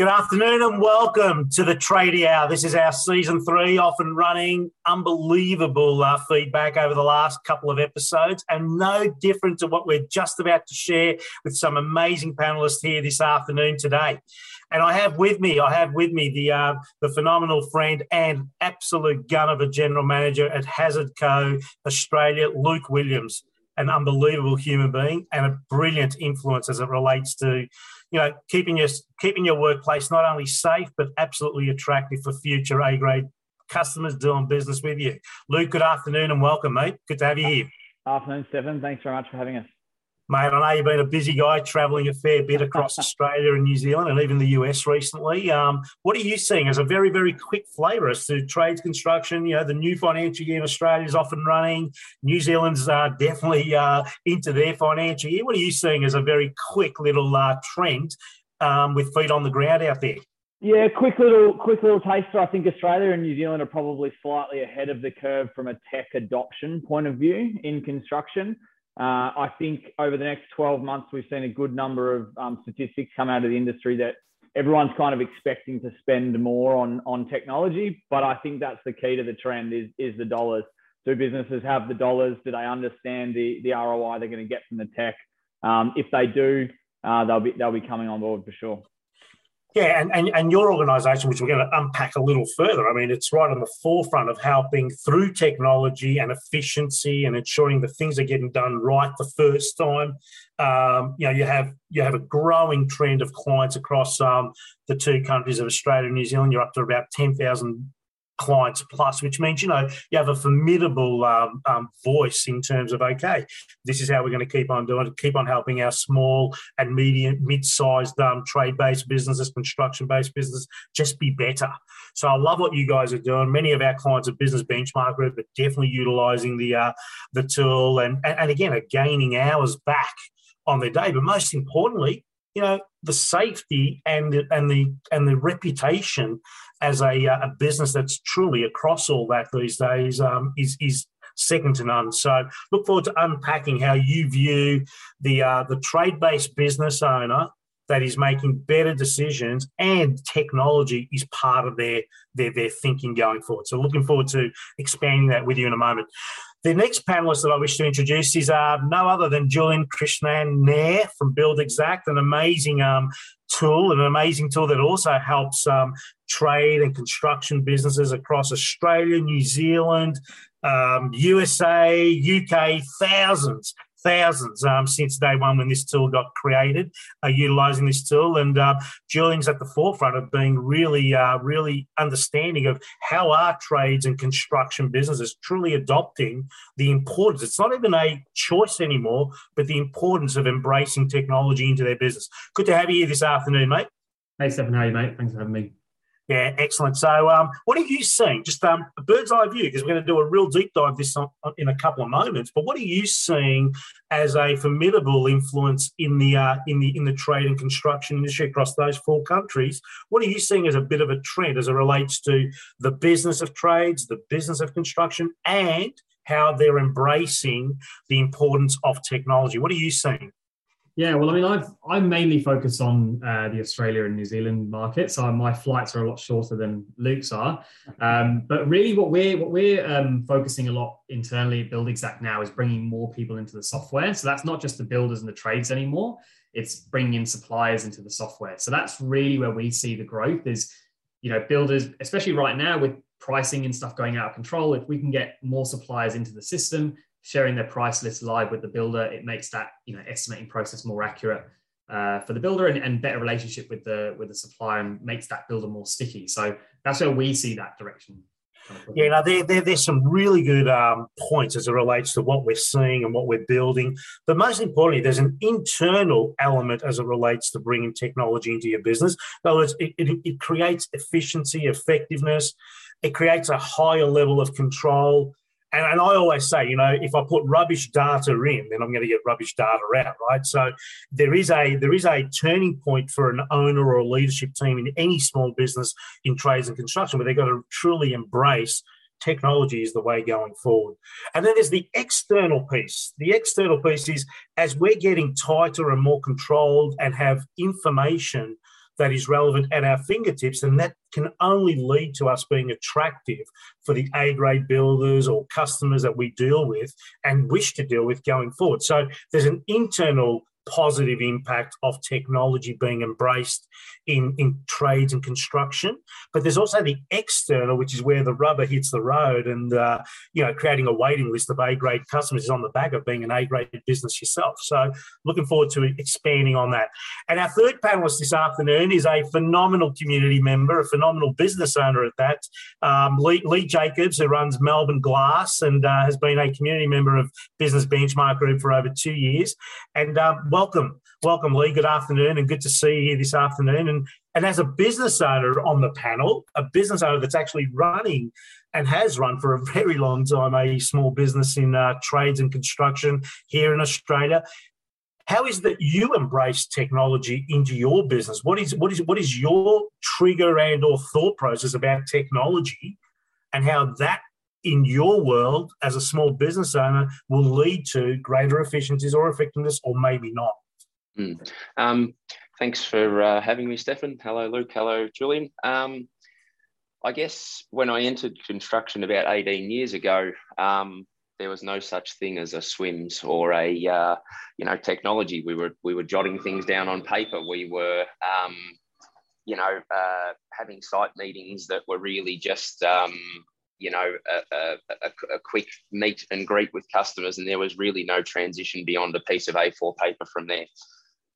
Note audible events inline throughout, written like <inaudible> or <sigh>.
Good afternoon and welcome to the Tradie Hour. This is our season three off and running. Unbelievable uh, feedback over the last couple of episodes, and no different to what we're just about to share with some amazing panelists here this afternoon today. And I have with me, I have with me the uh, the phenomenal friend and absolute gun of a general manager at Hazard Co. Australia, Luke Williams, an unbelievable human being and a brilliant influence as it relates to you know, keeping your keeping your workplace not only safe but absolutely attractive for future A grade customers doing business with you. Luke, good afternoon and welcome, mate. Good to have you here. Afternoon, Stephen. Thanks very much for having us. Mate, I know you've been a busy guy travelling a fair bit across <laughs> Australia and New Zealand and even the US recently. Um, what are you seeing as a very, very quick flavour as to trades construction? You know, the new financial year in Australia is off and running. New Zealand's uh, definitely uh, into their financial year. What are you seeing as a very quick little uh, trend um, with feet on the ground out there? Yeah, quick little quick little taster. I think Australia and New Zealand are probably slightly ahead of the curve from a tech adoption point of view in construction. Uh, I think over the next 12 months, we've seen a good number of um, statistics come out of the industry that everyone's kind of expecting to spend more on, on technology. But I think that's the key to the trend is, is the dollars. Do businesses have the dollars? Do they understand the, the ROI they're going to get from the tech? Um, if they do, uh, they'll be they'll be coming on board for sure. Yeah, and, and, and your organisation, which we're going to unpack a little further, I mean, it's right on the forefront of helping through technology and efficiency and ensuring that things are getting done right the first time. Um, you know, you have you have a growing trend of clients across um, the two countries of Australia and New Zealand. You're up to about ten thousand clients plus, which means you know you have a formidable um, um, voice in terms of okay, this is how we're going to keep on doing it, keep on helping our small and medium, mid-sized um, trade-based businesses, construction-based businesses, just be better. So I love what you guys are doing. Many of our clients are business benchmark group, but definitely utilising the uh, the tool and, and and again are gaining hours back on their day. But most importantly, you know the safety and the, and the and the reputation as a, uh, a business that's truly across all that these days um, is is second to none. So look forward to unpacking how you view the uh, the trade based business owner that is making better decisions and technology is part of their, their their thinking going forward. So looking forward to expanding that with you in a moment. The next panelist that I wish to introduce is uh, no other than Julian Krishnan Nair from Buildxact, an amazing um, tool, an amazing tool that also helps um, trade and construction businesses across Australia, New Zealand, um, USA, UK, thousands thousands um, since day one when this tool got created, uh, utilizing this tool. And uh, Julian's at the forefront of being really, uh, really understanding of how our trades and construction businesses truly adopting the importance. It's not even a choice anymore, but the importance of embracing technology into their business. Good to have you here this afternoon, mate. Hey, Stephen. How are you, mate? Thanks for having me. Yeah, excellent. So, um, what are you seeing? Just um, a bird's eye view, because we're going to do a real deep dive this on, in a couple of moments. But what are you seeing as a formidable influence in the uh, in the in the trade and construction industry across those four countries? What are you seeing as a bit of a trend as it relates to the business of trades, the business of construction, and how they're embracing the importance of technology? What are you seeing? Yeah, well, I mean, I've I mainly focus on uh, the Australia and New Zealand market, so my flights are a lot shorter than Luke's are. <laughs> Um, but really, what we're what we're um, focusing a lot internally at Buildxact now is bringing more people into the software. So that's not just the builders and the trades anymore; it's bringing in suppliers into the software. So that's really where we see the growth is, you know, builders, especially right now with pricing and stuff going out of control. If we can get more suppliers into the system, sharing their price list live with the builder, it makes that you know estimating process more accurate uh, for the builder and, and better relationship with the with the supplier and makes that builder more sticky. So that's where we see that direction. Yeah, now there, there, there's some really good um, points as it relates to what we're seeing and what we're building. But most importantly, there's an internal element as it relates to bringing technology into your business. In other words, it, it, it creates efficiency, effectiveness. It creates a higher level of control and, and I always say, you know, if I put rubbish data in, then I'm going to get rubbish data out, right? So there is a there is a turning point for an owner or a leadership team in any small business in trades and construction where they've got to truly embrace technology is the way going forward. And then there's the external piece. The external piece is as we're getting tighter and more controlled and have information that is relevant at our fingertips, and that can only lead to us being attractive for the A grade builders or customers that we deal with and wish to deal with going forward. So there's an internal positive impact of technology being embraced in, in trades and construction. But there's also the external, which is where the rubber hits the road, and uh, you know, creating a waiting list of A grade customers is on the back of being an A grade business yourself. So looking forward to expanding on that. And our third panelist this afternoon is a phenomenal community member, a phenomenal business owner at that, um, Lee, Lee, Jacobs, who runs Melbourne Glass and uh, has been a community member of Business Benchmark Group for over two years. And um, welcome, welcome, Lee. Good afternoon, and good to see you here this afternoon. And and as a business owner on the panel, a business owner that's actually running and has run for a very long time a small business in uh, trades and construction here in Australia. How is that you embrace technology into your business? What is what is what is your trigger and or thought process about technology, and how that in your world as a small business owner will lead to greater efficiencies or effectiveness, or maybe not? Mm. Um, thanks for uh, having me, Stefan. Hello, Luke. Hello, Julian. Um, I guess when I entered construction about 18 years ago, um, there was no such thing as a SWMS or a uh, you know technology. We were we were jotting things down on paper. We were um, you know uh, having site meetings that were really just um, you know a, a, a, quick meet and greet with customers, and there was really no transition beyond a piece of A4 paper from there.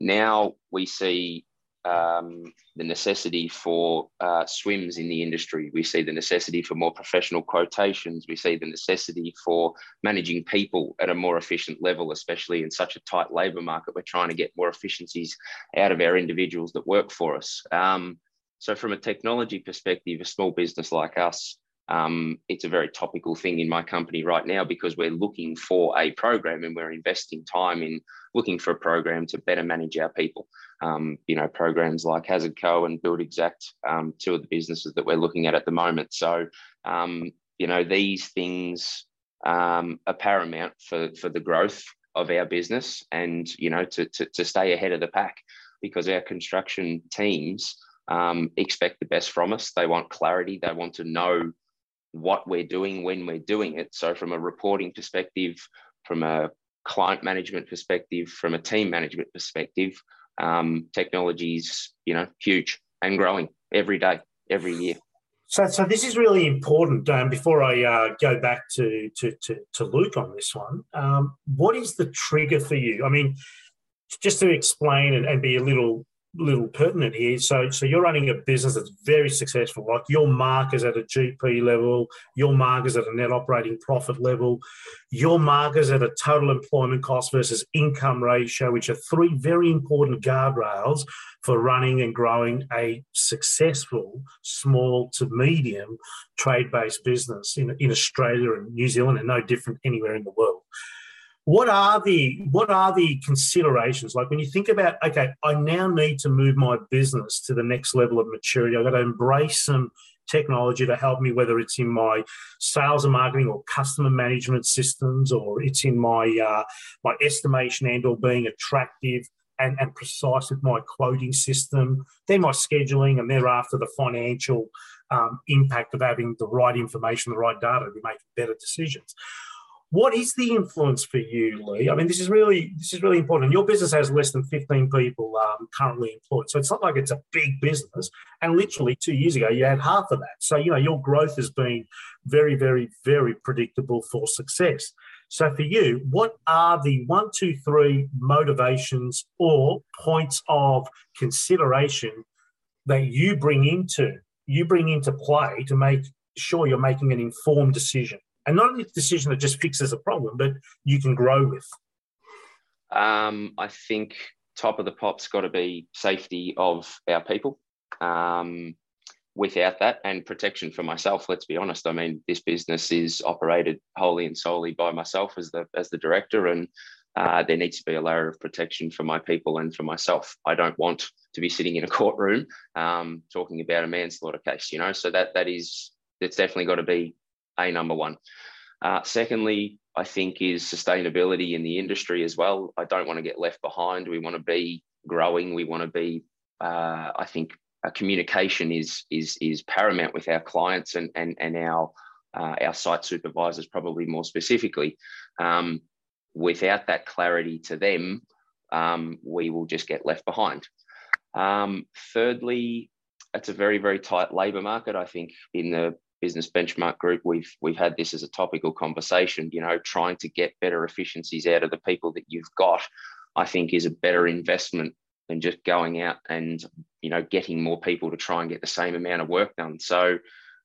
Now we see um, the necessity for uh, SWMS in the industry. We see the necessity for more professional quotations. We see the necessity for managing people at a more efficient level, especially in such a tight labour market. We're trying to get more efficiencies out of our individuals that work for us. Um, so, from a technology perspective, a small business like us, um, it's a very topical thing in my company right now because we're looking for a program and we're investing time in looking for a program to better manage our people. Um, you know, programs like Hazard Co and Buildxact, um, two of the businesses that we're looking at at the moment. So, um, you know, these things um, are paramount for, for the growth of our business and, you know, to, to, to stay ahead of the pack because our construction teams um, expect the best from us. They want clarity. They want to know what we're doing when we're doing it. So, from a reporting perspective, from a client management perspective, from a team management perspective, um, technology is you know huge and growing every day, every year. So, so this is really important. Um, before I uh, go back to, to, to to Luke on this one, um, what is the trigger for you? I mean, just to explain and, and be a little little pertinent here. So, so you're running a business that's very successful. Like your mark is at a GP level, your mark is at a net operating profit level, your mark is at a total employment cost versus income ratio, which are three very important guardrails for running and growing a successful small to medium trade-based business in, in Australia and New Zealand, and no different anywhere in the world what are the what are the considerations? Like when you think about okay i now need to move my business to the next level of maturity. I've got to embrace some technology to help me whether it's in my sales and marketing or customer management systems or it's in my uh, my estimation and or being attractive and, and precise with my quoting system. Then my scheduling and thereafter the financial um, impact of having the right information the right data to make better decisions what is the influence for you, Lee? I mean, this is really this is really important. Your business has less than 15 people um, currently employed, so it's not like it's a big business. And literally two years ago, you had half of that. So you know your growth has been very, very, very predictable for success. So for you, what are the one, two, three motivations or points of consideration that you bring into you bring into play to make sure you're making an informed decision? And not a decision that just fixes a problem, but you can grow with? Um, I think top of the pop's got to be safety of our people. Um, without that and protection for myself, let's be honest. I mean, this business is operated wholly and solely by myself as the as the director, and uh, there needs to be a layer of protection for my people and for myself. I don't want to be sitting in a <laughs> courtroom um, talking about a manslaughter case, you know. So that that is that's definitely got to be a number one. Uh, secondly, I think is sustainability in the industry as well. I don't want to get left behind. We want to be growing. We want to be uh, I think uh, communication is is is paramount with our clients and and and our uh, our site supervisors probably more specifically. Um, without that clarity to them, um, we will just get left behind. Um, thirdly, it's a very very tight labour market. I think in the business benchmark group we've we've had this as a topical conversation. You know, trying to get better efficiencies out of the people that you've got, I think, is a better investment than just going out and you know getting more people to try and get the same amount of work done. So,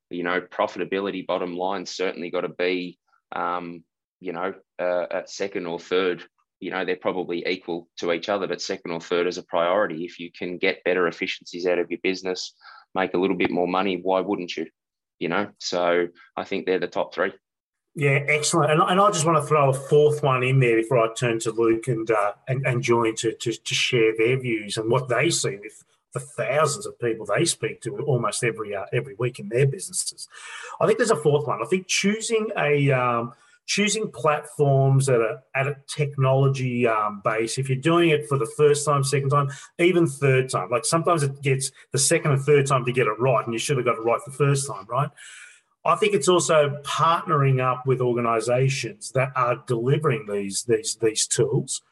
you know, profitability bottom line certainly got to be um, you know uh, at second or third. You know, they're probably equal to each other, but second or third is a priority. If you can get better efficiencies out of your business, make a little bit more money, why wouldn't you? You know, so I think they're the top three. Yeah, excellent. And, and I just want to throw a fourth one in there before I turn to Luke and uh, and, and Julian to, to, to share their views and what they see with the thousands of people they speak to almost every uh, every week in their businesses. I think there's a fourth one. I think choosing a um, choosing platforms that are at a technology um, base. If you're doing it for the first time, second time, even third time, like sometimes it gets the second and third time to get it right, and you should have got it right the first time, right? I think it's also partnering up with organisations that are delivering these these these tools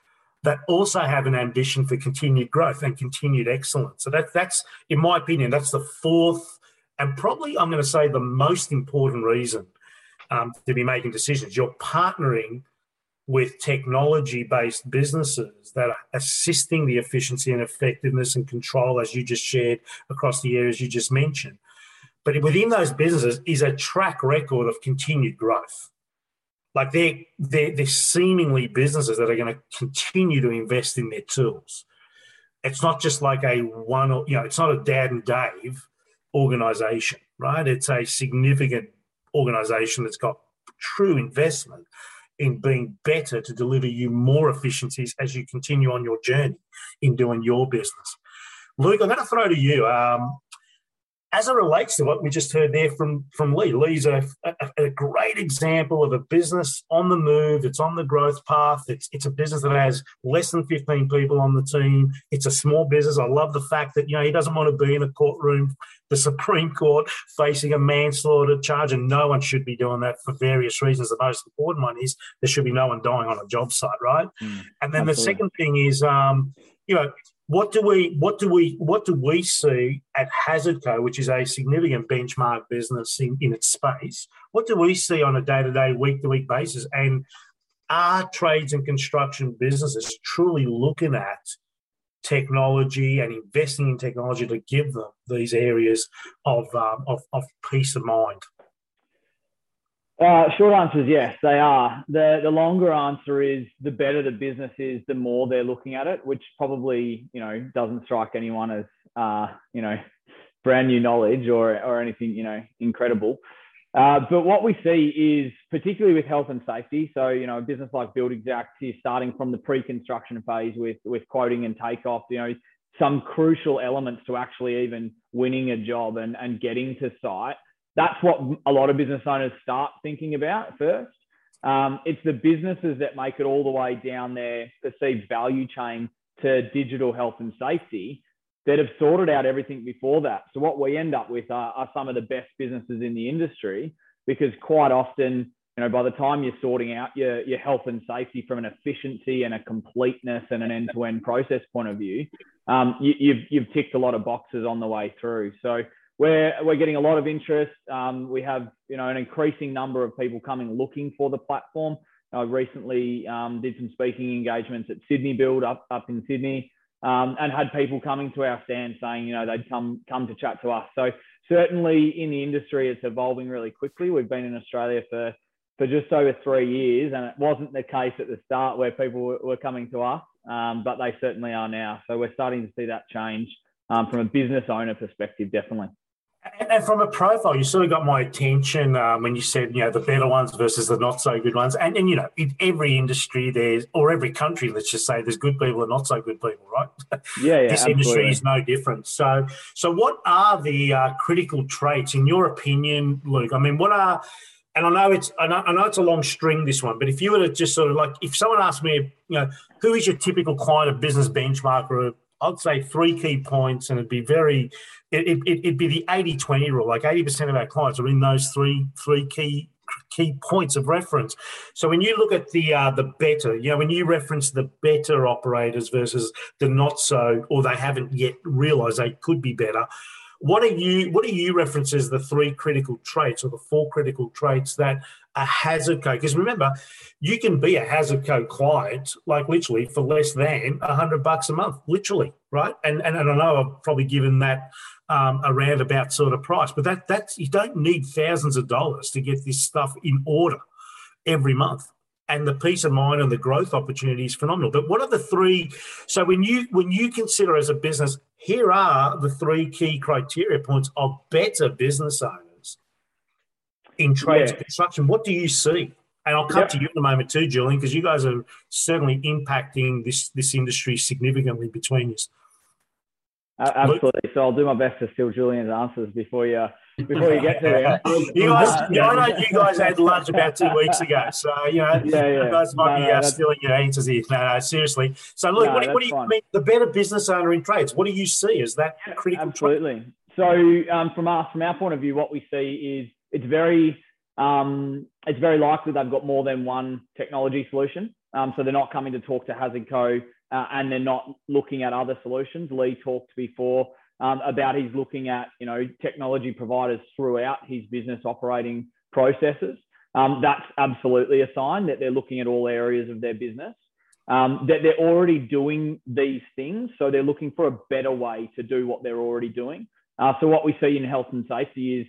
that also have an ambition for continued growth and continued excellence. So that that's in my opinion that's the fourth and probably I'm going to say the most important reason um, to be making decisions. You're partnering with technology based businesses that are assisting the efficiency and effectiveness and control, as you just shared across the areas you just mentioned. But within those businesses is a track record of continued growth. Like they're, they're, they're seemingly businesses that are going to continue to invest in their tools. It's not just like a one, you know, it's not a dad and Dave organization, right? It's a significant organization that's got true investment in being better to deliver you more efficiencies as you continue on your journey in doing your business. Luke, I'm going to throw to you. Um, as it relates to what we just heard there from, from Lee, Lee's a, a, a, great example of a business on the move. It's on the growth path. It's, it's a business that has less than 15 people on the team. It's a small business. I love the fact that, you know, he doesn't want to be in a courtroom, the Supreme Court, facing a manslaughter charge, and no one should be doing that for various reasons. The most important one is there should be no one dying on a job site, right? Mm, and then absolutely. the second thing is, um, you know, what do we what do we what do we see at Hazardco, which is a significant benchmark business in, in its space? What do we see on a day-to-day, week-to-week basis? And are trades and construction businesses truly looking at technology and investing in technology to give them these areas of, um, of, of peace of mind? Uh, short answer is yes, they are. The the longer answer is the better the business is, the more they're looking at it, which probably you know doesn't strike anyone as uh, you know brand new knowledge or or anything you know incredible. Uh, but what we see is particularly with health and safety. So you know a business like Buildxact is starting from the pre-construction phase with with quoting and takeoff. You know some crucial elements to actually even winning a job and and getting to site that's what a lot of business owners start thinking about first. Um, it's the businesses that make it all the way down their perceived value chain to digital health and safety that have sorted out everything before that. So what we end up with are, are some of the best businesses in the industry because quite often, you know, by the time you're sorting out your, your health and safety from an efficiency and a completeness and an end-to-end process point of view, um, you, you've, you've ticked a lot of boxes on the way through. So we're we're getting a lot of interest. Um, we have you know an increasing number of people coming looking for the platform. I recently um, did some speaking engagements at Sydney Build up up in Sydney, um, and had people coming to our stand saying you know they'd come come to chat to us. So certainly in the industry, it's evolving really quickly. We've been in Australia for for just over three years, and it wasn't the case at the start where people were, coming to us, um, but they certainly are now. So we're starting to see that change um, from a business owner perspective, definitely. And from a profile, you sort of got my attention um, when you said, you know, the better ones versus the not so good ones. And, and, you know, in every industry, there's, or every country, let's just say, there's good people and not so good people, right? <laughs> Yeah, yeah This absolutely. industry is no different. So, so what are the uh, critical traits, in your opinion, Luke? I mean, what are, and I know it's, I know, I know it's a long string, this one, but if you were to just sort of like, if someone asked me, you know, who is your typical client of business benchmark or I'd say three key points, and it'd be very, it, it, it'd be the 80-20 rule. Like 80% of our clients are in those three three key key points of reference. So when you look at the uh, the better, you know, when you reference the better operators versus the not so, or they haven't yet realised they could be better. What are you what do you reference as the three critical traits or the four critical traits that a HazardCo? Because remember, you can be a HazardCo client like literally for less than a hundred bucks a month, literally, right? And, and and I know I've probably given that um, a roundabout sort of price. But that that's you don't need thousands of dollars to get this stuff in order every month. And the peace of mind and the growth opportunity is phenomenal. But what are the three? So when you when you consider as a business, here are the three key criteria points of better business owners in trades yeah. construction. What do you see? And I'll come yep. to you in a moment too, Julian, because you guys are certainly impacting this this industry significantly between us. Uh, absolutely. So I'll do my best to steal Julian's answers before you before you get to there. <laughs> you guys, I know you guys had lunch about two weeks ago, so you know yeah, yeah. you guys might no, be uh, stealing your answers here. No, no, seriously. So look, no, what, do, what do you fine. mean? The better business owner in trades. What do you see as that critical? Absolutely. So um, from us, from our point of view, what we see is it's very um, it's very likely they've got more than one technology solution. Um, so they're not coming to talk to Hazard Co uh, and they're not looking at other solutions. Lee talked before um, about he's looking at you know technology providers throughout his business operating processes. Um, that's absolutely a sign that they're looking at all areas of their business. Um, that they're already doing these things, so they're looking for a better way to do what they're already doing. Uh, so what we see in health and safety is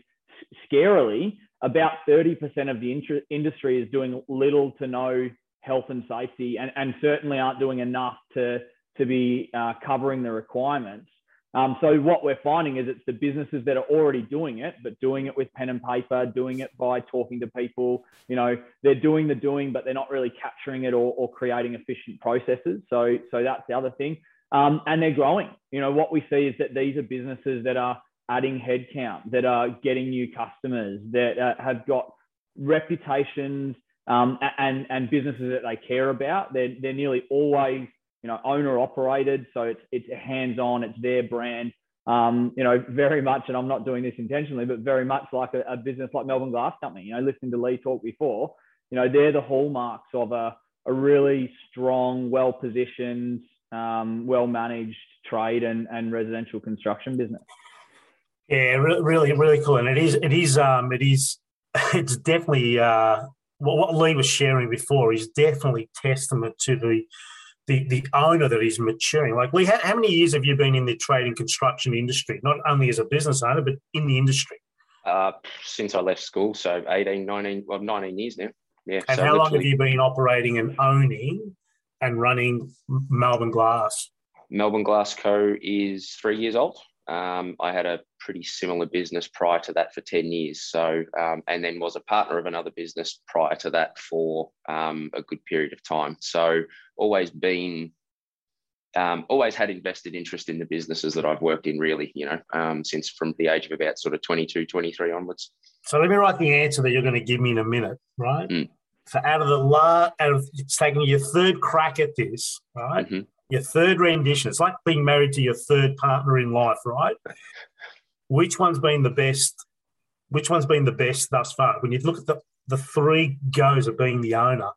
scarily about 30% of the industry is doing little to no health and safety and, and certainly aren't doing enough to, to be uh, covering the requirements. Um, so what we're finding is it's the businesses that are already doing it, but doing it with pen and paper, doing it by talking to people. You know, they're doing the doing, but they're not really capturing it or, or creating efficient processes. So, so that's the other thing. Um, and they're growing. You know, what we see is that these are businesses that are adding headcount, that are getting new customers, that uh, have got reputations um, and and businesses that they care about. They're they're nearly always you know owner operated, so it's it's hands on. It's their brand. Um, you know, very much, and I'm not doing this intentionally, but very much like a, a, business like Melbourne Glass Company. You know, listening to Lee talk before, you know, they're the hallmarks of a, a really strong, well positioned, um, well managed trade and, and residential construction business. Yeah, really, really cool, and it is, it is, um, it is, <laughs> it's definitely uh, what Lee was sharing before is definitely testament to the the, the owner that is maturing. Like Lee, how, how many years have you been in the trade and construction industry, not only as a business owner, but in the industry? Uh, since I left school, so 18, 19, well, 19 years now. Yeah. And so how long have you been operating and owning and running Melbourne Glass? Melbourne Glass Co. is three years old. Um, I had a pretty similar business prior to that for 10 years. So, um, and then was a partner of another business prior to that for um, a good period of time. So, always been, um, always had invested interest in the businesses that I've worked in, really, you know, um, since from the age of about sort of 22, 23 onwards. So, let me write the answer that you're going to give me in a minute, right? Mm. So, out of the last, out of it's taking your third crack at this, right? Mm-hmm your third rendition. It's like being married to your third partner in life, right? Which one's been the best? Which one's been the best thus far? When you look at the, the three goes of being the owner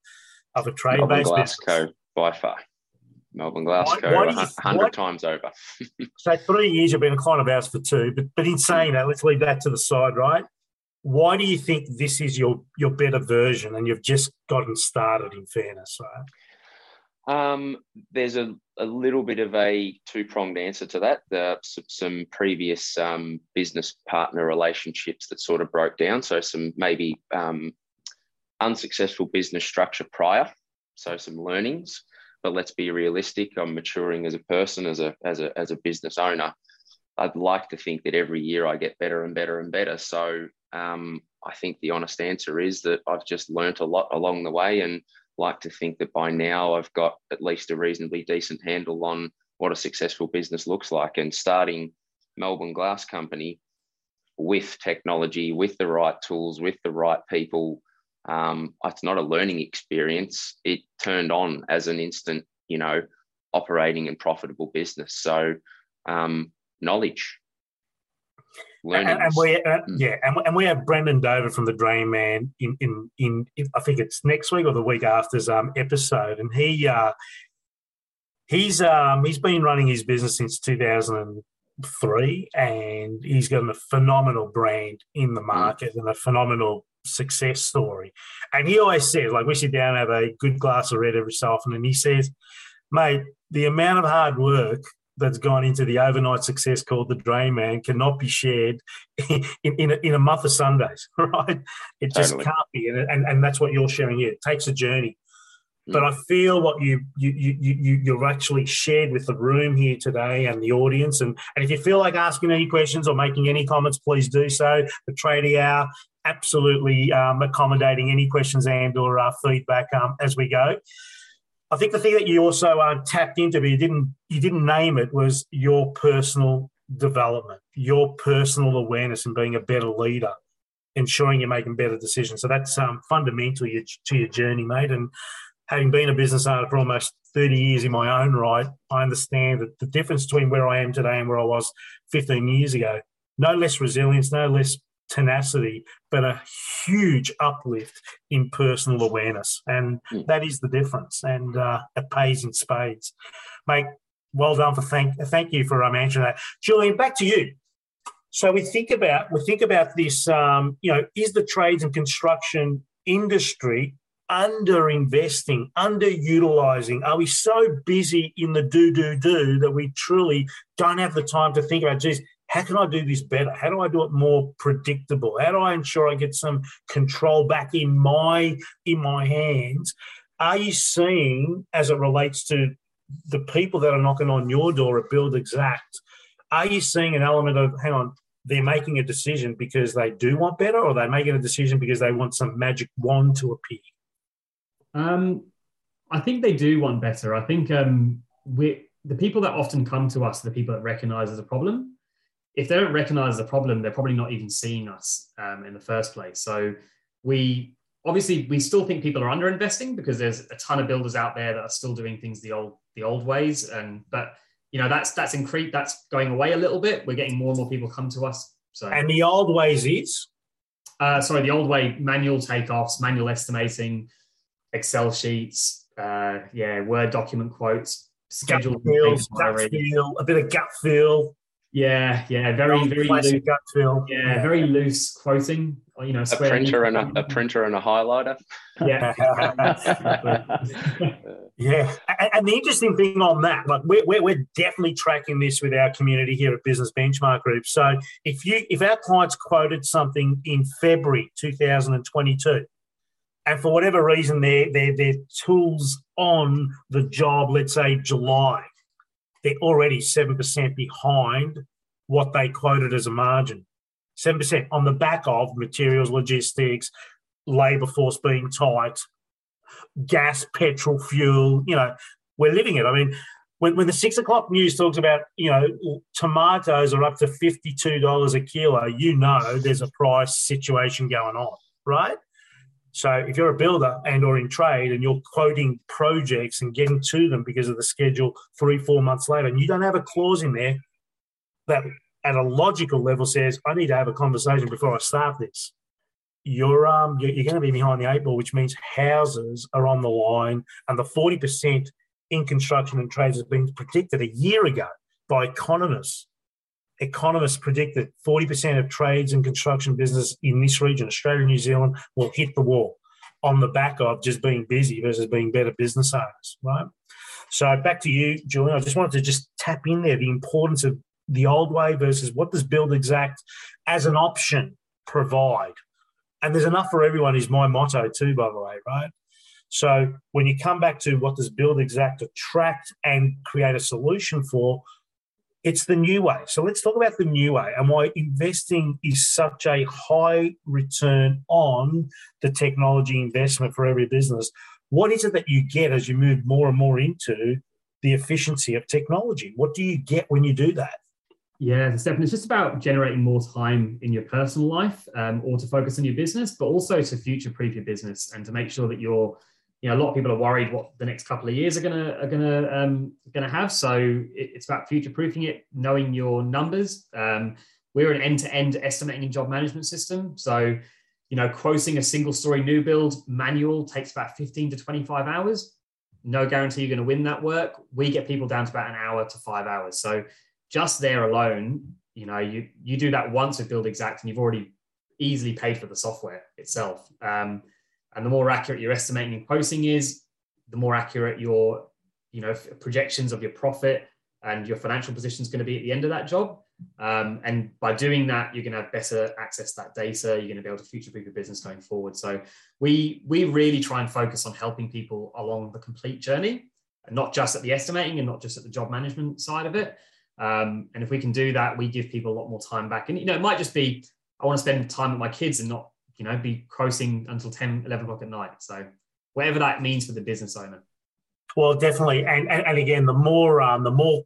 of a trade based business. By far. Melbourne Glass Co, a hundred times over. <laughs> so three years you've been a client of ours for two, but but in saying that, let's leave that to the side, right? Why do you think this is your your better version and you've just gotten started in fairness, right? Um, there's a, a little bit of a two pronged answer to that. The, some previous um, business partner relationships that sort of broke down. So, some maybe um, unsuccessful business structure prior. So, some learnings. But let's be realistic. I'm maturing as a person, as a, as a, as a business owner. I'd like to think that every year I get better and better and better. So, um, I think the honest answer is that I've just learnt a lot along the way and like to think that by now I've got at least a reasonably decent handle on what a successful business looks like. And starting Melbourne Glass Company with technology, with the right tools, with the right people, um, it's not a learning experience. It turned on as an instant, you know, operating and profitable business. So, um, knowledge. And, and, we, uh, mm. yeah, and, and we have Brendan Dover from the Dream Man in, in, in, in I think it's next week or the week after's um, episode, and he uh, he's um, he's been running his business since 2003, and he's got a phenomenal brand in the mm. market and a phenomenal success story. And he always says, like, we sit down and have a good glass of red every so often, and he says, mate, the amount of hard work that's gone into the overnight success called the Dream Man cannot be shared <laughs> in, in, a, in a month of Sundays, <laughs> right? It just totally. can't be. And, and, and that's what you're sharing here. It takes a journey. Mm. But I feel what you you you you you've actually shared with the room here today and the audience, and, and if you feel like asking any questions or making any comments, please do so. The Tradie Hour absolutely um, accommodating any questions and or uh, feedback um, as we go. I think the thing that you also uh, tapped into, but you didn't you didn't name it, was your personal development, your personal awareness, and being a better leader, ensuring you're making better decisions. So that's um, fundamental your, to your journey, mate. And having been a business owner for almost 30 years in my own right, I understand that the difference between where I am today and where I was 15 years ago. No less resilience, no less tenacity, but a huge uplift in personal awareness. And mm. that is the difference. And uh, it pays in spades. Mate, well done for thank thank you for um, answering that. Julian, back to you. So we think about we think about this. Um, you know, is the trades and construction industry under investing, underutilizing? Are we so busy in the do do do that we truly don't have the time to think about? Geez, how can I do this better? How do I do it more predictable? How do I ensure I get some control back in my in my hands? Are you seeing, as it relates to the people that are knocking on your door at Buildxact, are you seeing an element of hang on, they're making a decision because they do want better, or they're making a decision because they want some magic wand to appear? Um, I think they do want better. I think um, we the people that often come to us are the people that recognize as a problem if they don't recognize the problem, they're probably not even seeing us um, in the first place. So we obviously we still think people are underinvesting because there's a ton of builders out there that are still doing things the old the old ways. And but you know that's that's increased that's going away a little bit. We're getting more and more people come to us. So and the old ways is uh, sorry, the old way manual takeoffs, manual estimating, Excel sheets, uh, yeah, Word document quotes, schedule feel, a bit of gap feel. Yeah, yeah, very, very loose. Gut feel. Yeah, yeah, very loose quoting. You know, a printer and a, <laughs> a, printer and a highlighter. Yeah, <laughs> <laughs> yeah. And the interesting thing on that, like we're, we're, we're definitely tracking this with our community here at Business Benchmark Group. So if you if our clients quoted something in February 2022, and for whatever reason their their their tools on the job, let's say July they're already 7% behind what they quoted as a margin. 7% on the back of materials, logistics, labour force being tight, gas, petrol, fuel. You know, we're living it. I mean, when, when the six o'clock news talks about, you know, tomatoes are up to $52 a kilo, you know there's a price situation going on, right? So if you're a builder and or in trade and you're quoting projects and getting to them because of the schedule three, four months later, and you don't have a clause in there that at a logical level says, I need to have a conversation before I start this. You're um you're, you're going to be behind the eight ball, which means houses are on the line, and the 40% in construction and trades has been predicted a year ago by economists economists predict that 40% of trades and construction business in this region, Australia New Zealand, will hit the wall on the back of just being busy versus being better business owners, right? So back to you, Julian. I just wanted to just tap in there the importance of the old way versus what does Buildxact as an option provide? And there's enough for everyone is my motto too, by the way, right? So when you come back to what does Buildxact attract and create a solution for, it's the new way. So let's talk about the new way and why investing is such a high return on the technology investment for every business. What is it that you get as you move more and more into the efficiency of technology? What do you get when you do that? Yeah, Stefan, it's just about generating more time in your personal life um, or to focus on your business, but also to future proof your business and to make sure that you're you know, a lot of people are worried what the next couple of years are gonna are gonna um, gonna have. So it, it's about future proofing it, knowing your numbers. Um, we're an end to end estimating and job management system. So, you know, quoting a single story new build manual takes about 15 to 25 hours. No guarantee you're going to win that work. We get people down to about an hour to five hours. So just there alone, you know, you you do that once with Buildxact, and you've already easily paid for the software itself. Um, and the more accurate your estimating and quoting is, the more accurate your, you know, projections of your profit and your financial position is going to be at the end of that job. Um, and by doing that, you're going to have better access to that data. You're going to be able to future-proof your business going forward. So we we really try and focus on helping people along the complete journey, not just at the estimating and not just at the job management side of it. Um, and if we can do that, we give people a lot more time back. And you know, it might just be I want to spend time with my kids and not you know be crossing until 10, 11 o'clock at night. So whatever that means for the business owner. Well, definitely, and and, and again, the more um, the more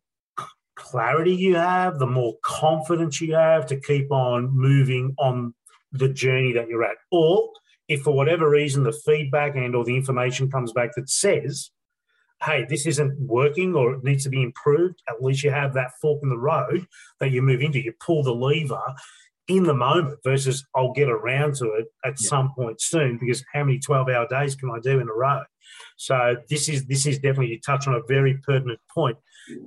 clarity you have, the more confidence you have to keep on moving on the journey that you're at. Or if for whatever reason the feedback and or the information comes back that says, hey, this isn't working or it needs to be improved, at least you have that fork in the road that you move into. You pull the lever in the moment versus I'll get around to it at yeah. some point soon because how many 12 hour days can I do in a row? So this is this is definitely you touch on a very pertinent point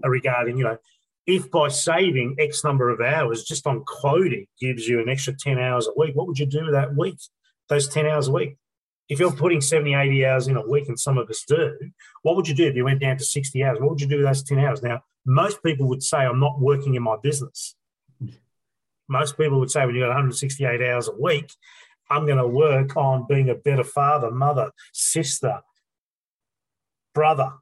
regarding, you know, if by saving X number of hours just on quoting gives you an extra 10 hours a week, what would you do with that week, those 10 hours a week? If you're putting 70, 80 hours in a week, and some of us do, what would you do if you went down to 60 hours? What would you do with those 10 hours? Now, most people would say, I'm not working in my business. Most people would say, when you've got 168 hours a week, I'm going to work on being a better father, mother, sister, brother.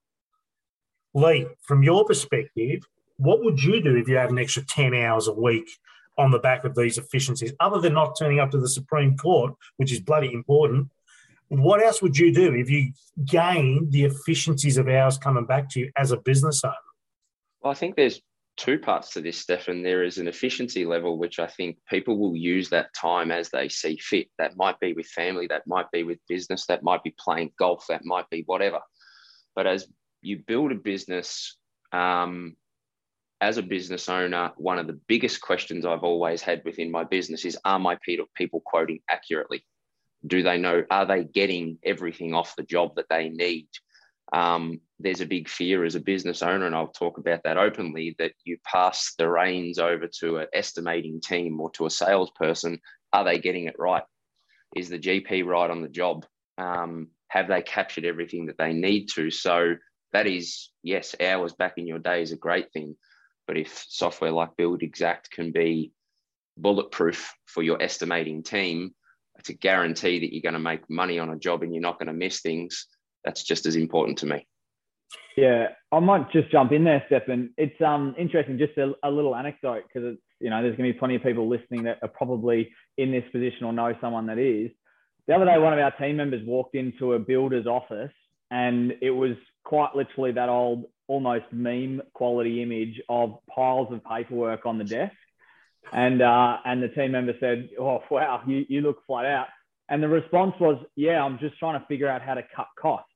Lee, from your perspective, what would you do if you had an extra 10 hours a week on the back of these efficiencies, other than not turning up to the Supreme Court, which is bloody important? What else would you do if you gained the efficiencies of hours coming back to you as a business owner? Well, I think there's two parts to this, Stefan. There is an efficiency level, which I think people will use that time as they see fit. That might be with family, that might be with business, that might be playing golf, that might be whatever. But as you build a business, um, as a business owner, one of the biggest questions I've always had within my business is Are my people quoting accurately? Do they know, are they getting everything off the job that they need? Um, there's a big fear as a business owner, and I'll talk about that openly, that you pass the reins over to an estimating team or to a salesperson. Are they getting it right? Is the GP right on the job? Um, have they captured everything that they need to? So that is, yes, hours back in your day is a great thing but if software like Buildxact can be bulletproof for your estimating team to guarantee that you're going to make money on a job and you're not going to miss things, that's just as important to me. Yeah, I might just jump in there, Stefan. It's um interesting, just a, a little anecdote because it's you know there's going to be plenty of people listening that are probably in this position or know someone that is. The other day, one of our team members walked into a builder's office, and it was quite literally that old almost meme quality image of piles of paperwork on the desk. And uh, and the team member said, "Oh wow, you, you look flat out." And the response was, "Yeah, I'm just trying to figure out how to cut costs."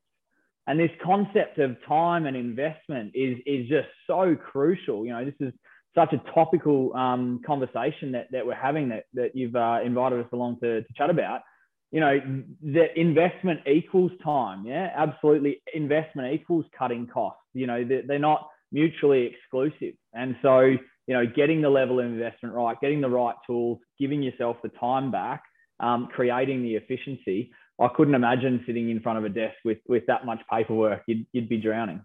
And this concept of time and investment is is just so crucial. You know, this is such a topical um, conversation that, that we're having that, that you've uh, invited us along to, to chat about you know, that investment equals time. Yeah, absolutely. Investment equals cutting costs. You know, they're, they're not mutually exclusive. And so, you know, getting the level of investment right, getting the right tools, giving yourself the time back, um, creating the efficiency. I couldn't imagine sitting in front of a desk with with that much paperwork. You'd, you'd be drowning.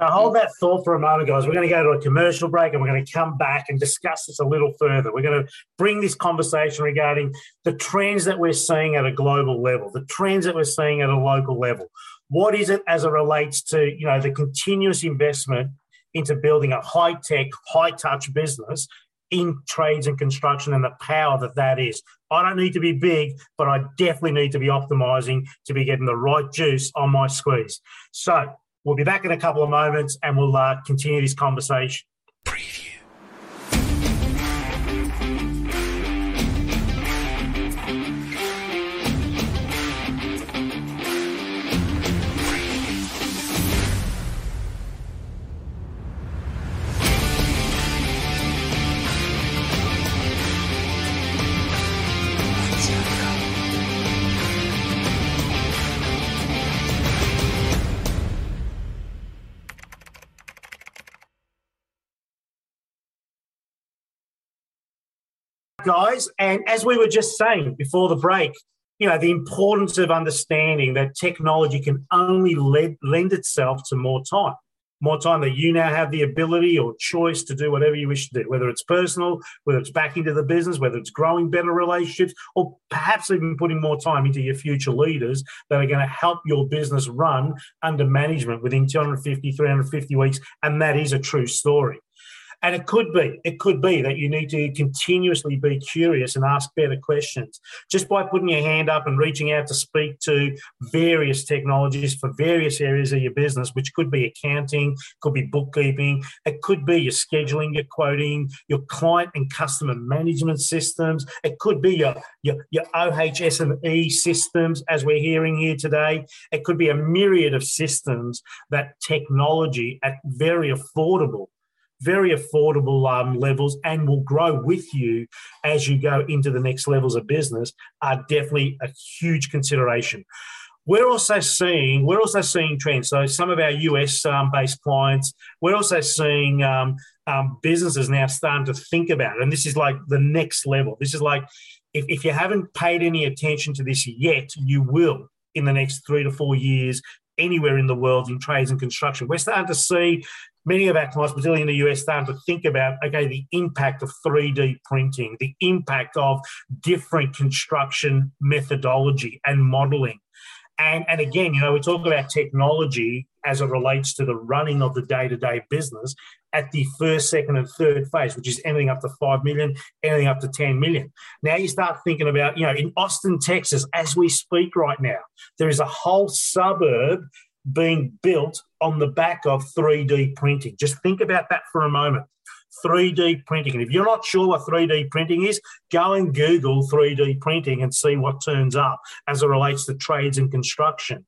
So hold that thought for a moment, guys. We're going to go to a commercial break and we're going to come back and discuss this a little further. We're going to bring this conversation regarding the trends that we're seeing at a global level, the trends that we're seeing at a local level. What is it as it relates to you know the continuous investment into building a high tech, high touch business in trades and construction and the power that that is. I don't need to be big, but I definitely need to be optimizing to be getting the right juice on my squeeze. So We'll be back in a couple of moments and we'll uh, continue this conversation. Guys. And as we were just saying before the break, you know, the importance of understanding that technology can only lend itself to more time more time that you now have the ability or choice to do whatever you wish to do, whether it's personal, whether it's back into the business, whether it's growing better relationships, or perhaps even putting more time into your future leaders that are going to help your business run under management within 250, 350 weeks. And that is a true story. And it could be, it could be that you need to continuously be curious and ask better questions. Just by putting your hand up and reaching out to speak to various technologies for various areas of your business, which could be accounting, could be bookkeeping, it could be your scheduling, your quoting, your client and customer management systems, it could be your, your, your OHS&E systems, as we're hearing here today. It could be a myriad of systems that technology at very affordable very affordable um, levels and will grow with you as you go into the next levels of business are definitely a huge consideration. We're also seeing we're also seeing trends. So some of our US um, based clients, we're also seeing um, um, businesses now starting to think about it. And this is like the next level. This is like if, if you haven't paid any attention to this yet, you will in the next three to four years anywhere in the world in trades and construction. We're starting to see many of our clients, particularly in the US, starting to think about okay, the impact of 3D printing, the impact of different construction methodology and modeling. And, and again, you know, we talk about technology as it relates to the running of the day to day business at the first, second, and third phase, which is anything up to 5 million, anything up to 10 million. Now you start thinking about, you know, in Austin, Texas, as we speak right now, there is a whole suburb being built on the back of 3D printing. Just think about that for a moment. 3D printing. And if you're not sure what 3D printing is, go and Google 3D printing and see what turns up as it relates to trades and construction.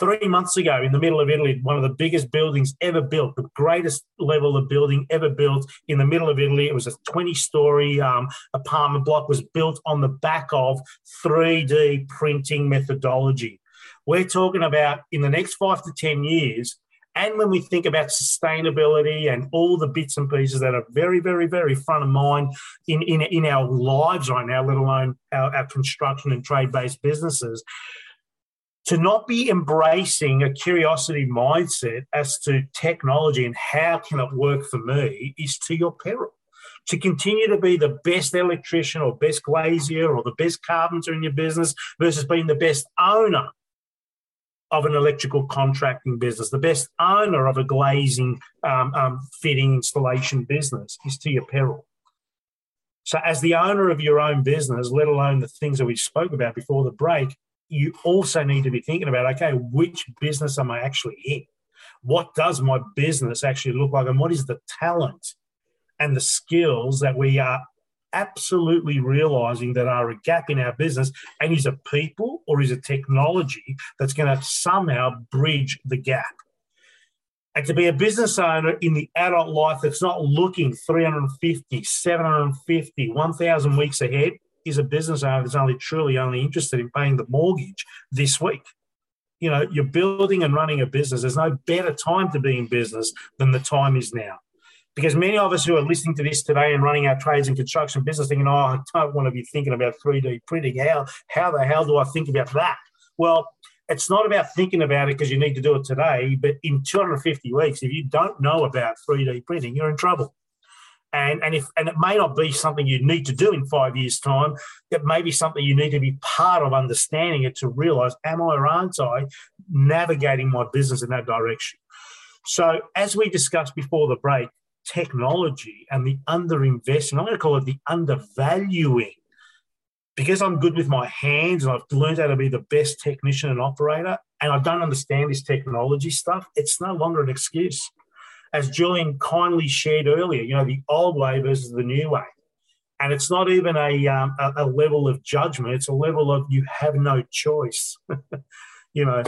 Three months ago, in the middle of Italy, one of the biggest buildings ever built, the greatest level of building ever built in the middle of Italy. It was a 20 story um, apartment block, was built on the back of 3D printing methodology. We're talking about in the next five to 10 years, and when we think about sustainability and all the bits and pieces that are very, very, very front of mind in, in, in our lives right now, let alone our, our construction and trade based businesses, to not be embracing a curiosity mindset as to technology and how can it work for me is to your peril. To continue to be the best electrician or best glazier or the best carpenter in your business versus being the best owner of an electrical contracting business, the best owner of a glazing, um, um, fitting, installation business is to your peril. So, as the owner of your own business, let alone the things that we spoke about before the break, you also need to be thinking about okay, which business am I actually in? What does my business actually look like? And what is the talent and the skills that we are absolutely realizing that are a gap in our business and is it people or is it technology that's going to somehow bridge the gap. And to be a business owner in the adult life that's not looking 350 750 1000 weeks ahead is a business owner that's only truly only interested in paying the mortgage this week. You know you're building and running a business. There's no better time to be in business than the time is now because many of us who are listening to this today and running our trades and construction business thinking, oh, I don't want to be thinking about 3D printing. How, how the hell do I think about that? Well, it's not about thinking about it because you need to do it today, but in 250 weeks, if you don't know about 3D printing, you're in trouble. And, and if and it may not be something you need to do in five years' time, it may be something you need to be part of understanding it to realize, am I or aren't I navigating my business in that direction? So, as we discussed before the break, technology and the underinvestment, I'm going to call it the undervaluing. Because I'm good with my hands and I've learned how to be the best technician and operator, and I don't understand this technology stuff, it's no longer an excuse. As Julian kindly shared earlier, you know, the old way versus the new way. And it's not even a, um, a, a level of judgment, it's a level of you have no choice. <laughs> you know,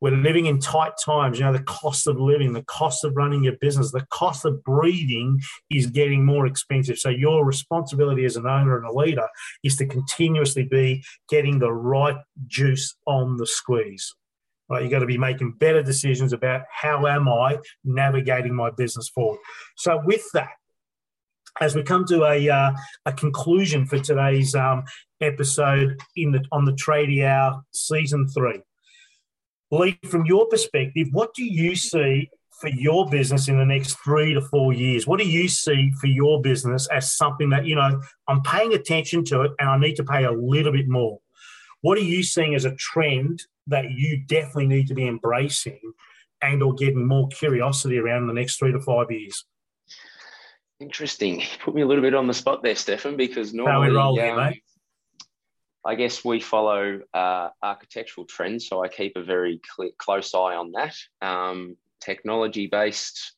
we're living in tight times. You know, the cost of living, the cost of running your business, the cost of breathing is getting more expensive. So, your responsibility as an owner and a leader is to continuously be getting the right juice on the squeeze. Right, you've got to be making better decisions about how am I navigating my business forward. So, with that, as we come to a, uh, a conclusion for today's um, episode in the on the Tradie Hour season three. Lee, from your perspective, what do you see for your business in the next three to four years? What do you see for your business as something that, you know, I'm paying attention to it and I need to pay a little bit more? What are you seeing as a trend that you definitely need to be embracing and or getting more curiosity around in the next three to five years? Interesting. <laughs> You Put me a little bit on the spot there, Stefan, because normally, we roll um, here, I guess we follow uh, architectural trends, so I keep a very cl- close eye on that. Um, technology based,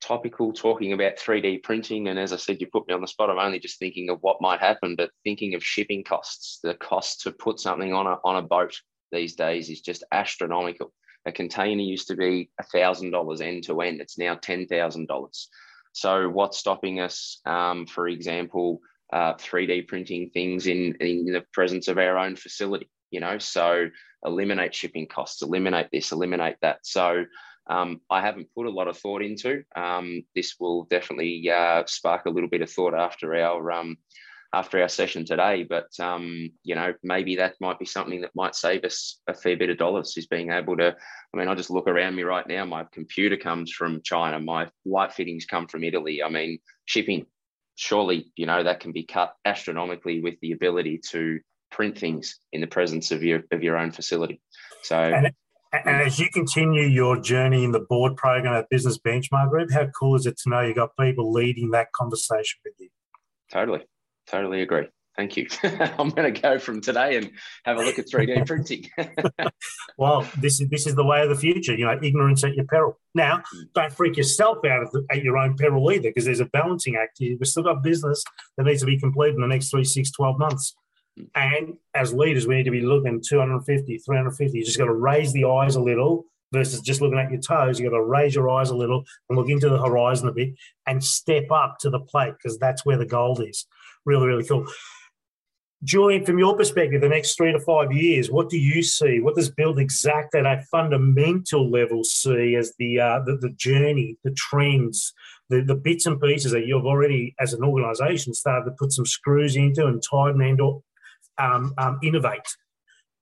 topical, talking about 3D printing. And as I said, you put me on the spot. I'm only just thinking of what might happen, but thinking of shipping costs, the cost to put something on a, on a boat these days is just astronomical. A container used to be $1,000 end to end, it's now $10,000. So, what's stopping us, um, for example, uh, 3D printing things in, in the presence of our own facility? You know, so eliminate shipping costs, eliminate this, eliminate that. So, um, I haven't put a lot of thought into. Um, this will definitely uh, spark a little bit of thought after our um, after our session today. But um, you know, maybe that might be something that might save us a fair bit of dollars. Is being able to. I mean, I just look around me right now. My computer comes from China. My light fittings come from Italy. I mean, shipping. Surely, you know that can be cut astronomically with the ability to print things in the presence of your of your own facility. So. And, and um, as you continue your journey in the board program at Business Benchmark Group, how cool is it to know you've got people leading that conversation with you? Totally. Totally agree. Thank you. <laughs> I'm going to go from today and have a look at 3D <laughs> printing. <laughs> well, this is this is the way of the future. You know, ignorance at your peril. Now, mm. don't freak yourself out the, at your own peril either, because there's a balancing act. We've still got business that needs to be completed in the next three, six, 12 months. Mm. And as leaders, we need to be looking 250, 350. You just got to raise the eyes a little versus just looking at your toes. You got to raise your eyes a little and look into the horizon a bit and step up to the plate because that's where the gold is really, really cool. Julian, from your perspective, the next three to five years, what do you see? What does Buildxact at a fundamental level see as the uh, the, the, journey, the trends, the, the bits and pieces that you've already, as an organisation, started to put some screws into and tighten and or um, um, innovate?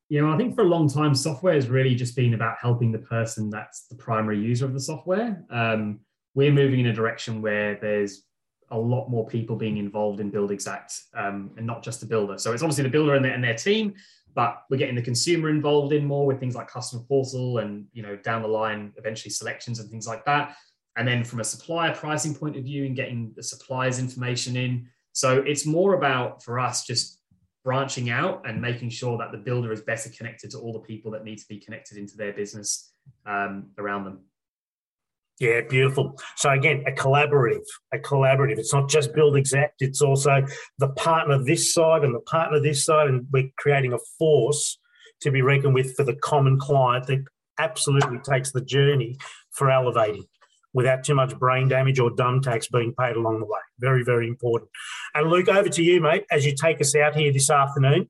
Yeah, well, I think for a long time, software has really just been about helping the person that's the primary user of the software. Um, we're moving in a direction where there's a lot more people being involved in Buildxact um, and not just the builder. So it's obviously the builder and, and their team, but we're getting the consumer involved in more with things like customer portal and you know down the line eventually selections and things like that. And then from a supplier pricing point of view and getting the suppliers information in. So it's more about for us just branching out and making sure that the builder is better connected to all the people that need to be connected into their business um, around them. Yeah, beautiful. So again, a collaborative, a collaborative. It's not just Buildxact, it's also the partner this side and the partner this side, and we're creating a force to be reckoned with for the common client that absolutely takes the journey for elevating without too much brain damage or dumb tax being paid along the way. Very, very important. And Luke, over to you, mate, as you take us out here this afternoon.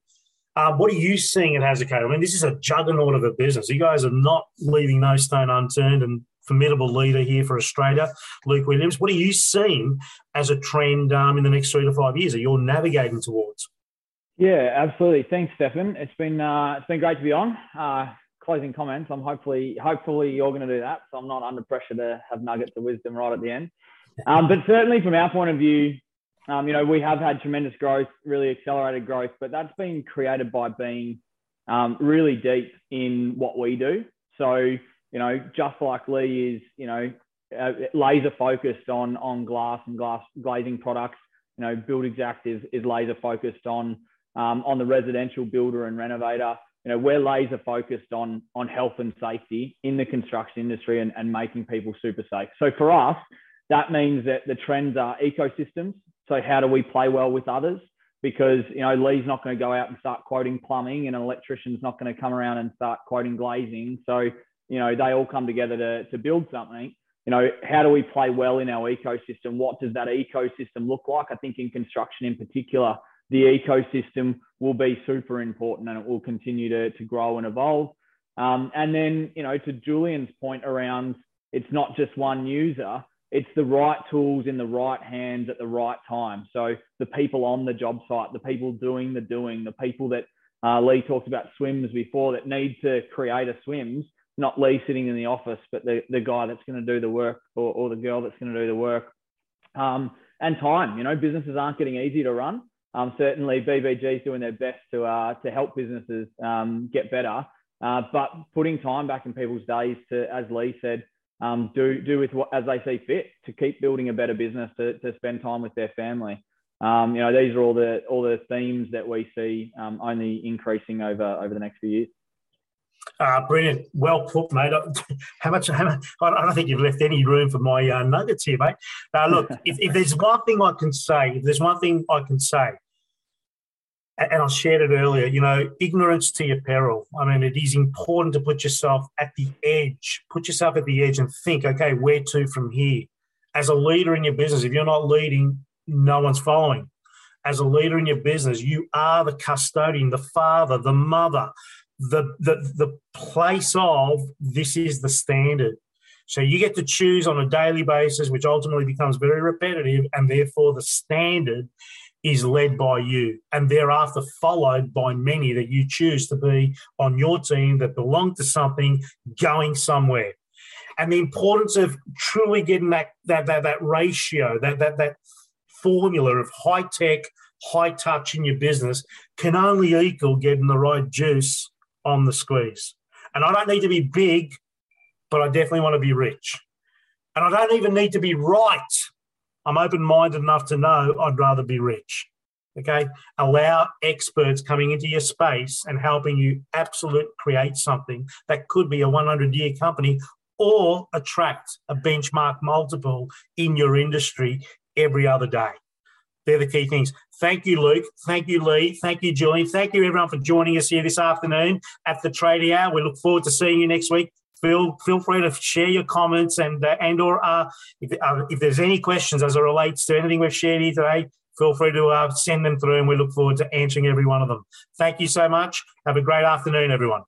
Uh, what are you seeing at HazardCo? I mean, this is a juggernaut of a business. You guys are not leaving no stone unturned and formidable leader here for Australia, Luke Williams. What are you seeing as a trend um, in the next three to five years that you're navigating towards? Yeah, absolutely. Thanks, Stefan. It's been uh, it's been great to be on. Uh, closing comments. I'm hopefully hopefully you're going to do that, so I'm not under pressure to have nuggets of wisdom right at the end. Um, but certainly from our point of view, um, you know, we have had tremendous growth, really accelerated growth, but that's been created by being um, really deep in what we do. So you know, just like Lee is, you know, uh, laser focused on on glass and glass glazing products. You know, Buildxact is, is laser focused on um, on the residential builder and renovator. You know, we're laser focused on on health and safety in the construction industry and, and making people super safe. So for us, that means that the trends are ecosystems. So how do we play well with others? Because you know, Lee's not going to go out and start quoting plumbing, and an electrician's not going to come around and start quoting glazing. So you know, they all come together to, to build something. You know, how do we play well in our ecosystem? What does that ecosystem look like? I think in construction in particular, the ecosystem will be super important and it will continue to, to grow and evolve. Um, and then, you know, to Julian's point around it's not just one user, it's the right tools in the right hands at the right time. So the people on the job site, the people doing the doing, the people that uh, Lee talked about SWMS before that need to create a SWMS, not Lee sitting in the office, but the, the guy that's going to do the work or, or the girl that's going to do the work. Um, and time, you know, businesses aren't getting easy to run. Um, certainly, BBG is doing their best to uh, to help businesses um, get better. Uh, but putting time back in people's days to, as Lee said, um, do do with what as they see fit to keep building a better business to, to spend time with their family. Um, you know, these are all the all the themes that we see um, only increasing over over the next few years. Uh, brilliant, well put, mate. <laughs> How much, how much? I don't think you've left any room for my uh, nuggets here, mate. Uh, look, <laughs> if, if there's one thing I can say, if there's one thing I can say, and I shared it earlier, you know, ignorance to your peril. I mean, it is important to put yourself at the edge, put yourself at the edge and think, okay, where to from here? As a leader in your business, if you're not leading, no one's following. As a leader in your business, you are the custodian, the father, the mother, the, the, the place of this is the standard. So you get to choose on a daily basis, which ultimately becomes very repetitive, and therefore the standard is led by you and thereafter followed by many that you choose to be on your team that belong to something going somewhere. And the importance of truly getting that that that, that ratio, that that that formula of high tech, high touch in your business can only equal getting the right juice on the squeeze. And I don't need to be big, but I definitely want to be rich. And I don't even need to be right I'm open minded enough to know I'd rather be rich. Okay. Allow experts coming into your space and helping you absolute create something that could be a 100 year company or attract a benchmark multiple in your industry every other day. They're the key things. Thank you, Luke. Thank you, Lee. Thank you, Julian. Thank you, everyone, for joining us here this afternoon at the Tradie Hour. We look forward to seeing you next week feel feel free to share your comments and uh, and or uh, if, uh, if there's any questions as it relates to anything we've shared here today feel free to uh, send them through and we look forward to answering every one of them thank you so much have a great afternoon everyone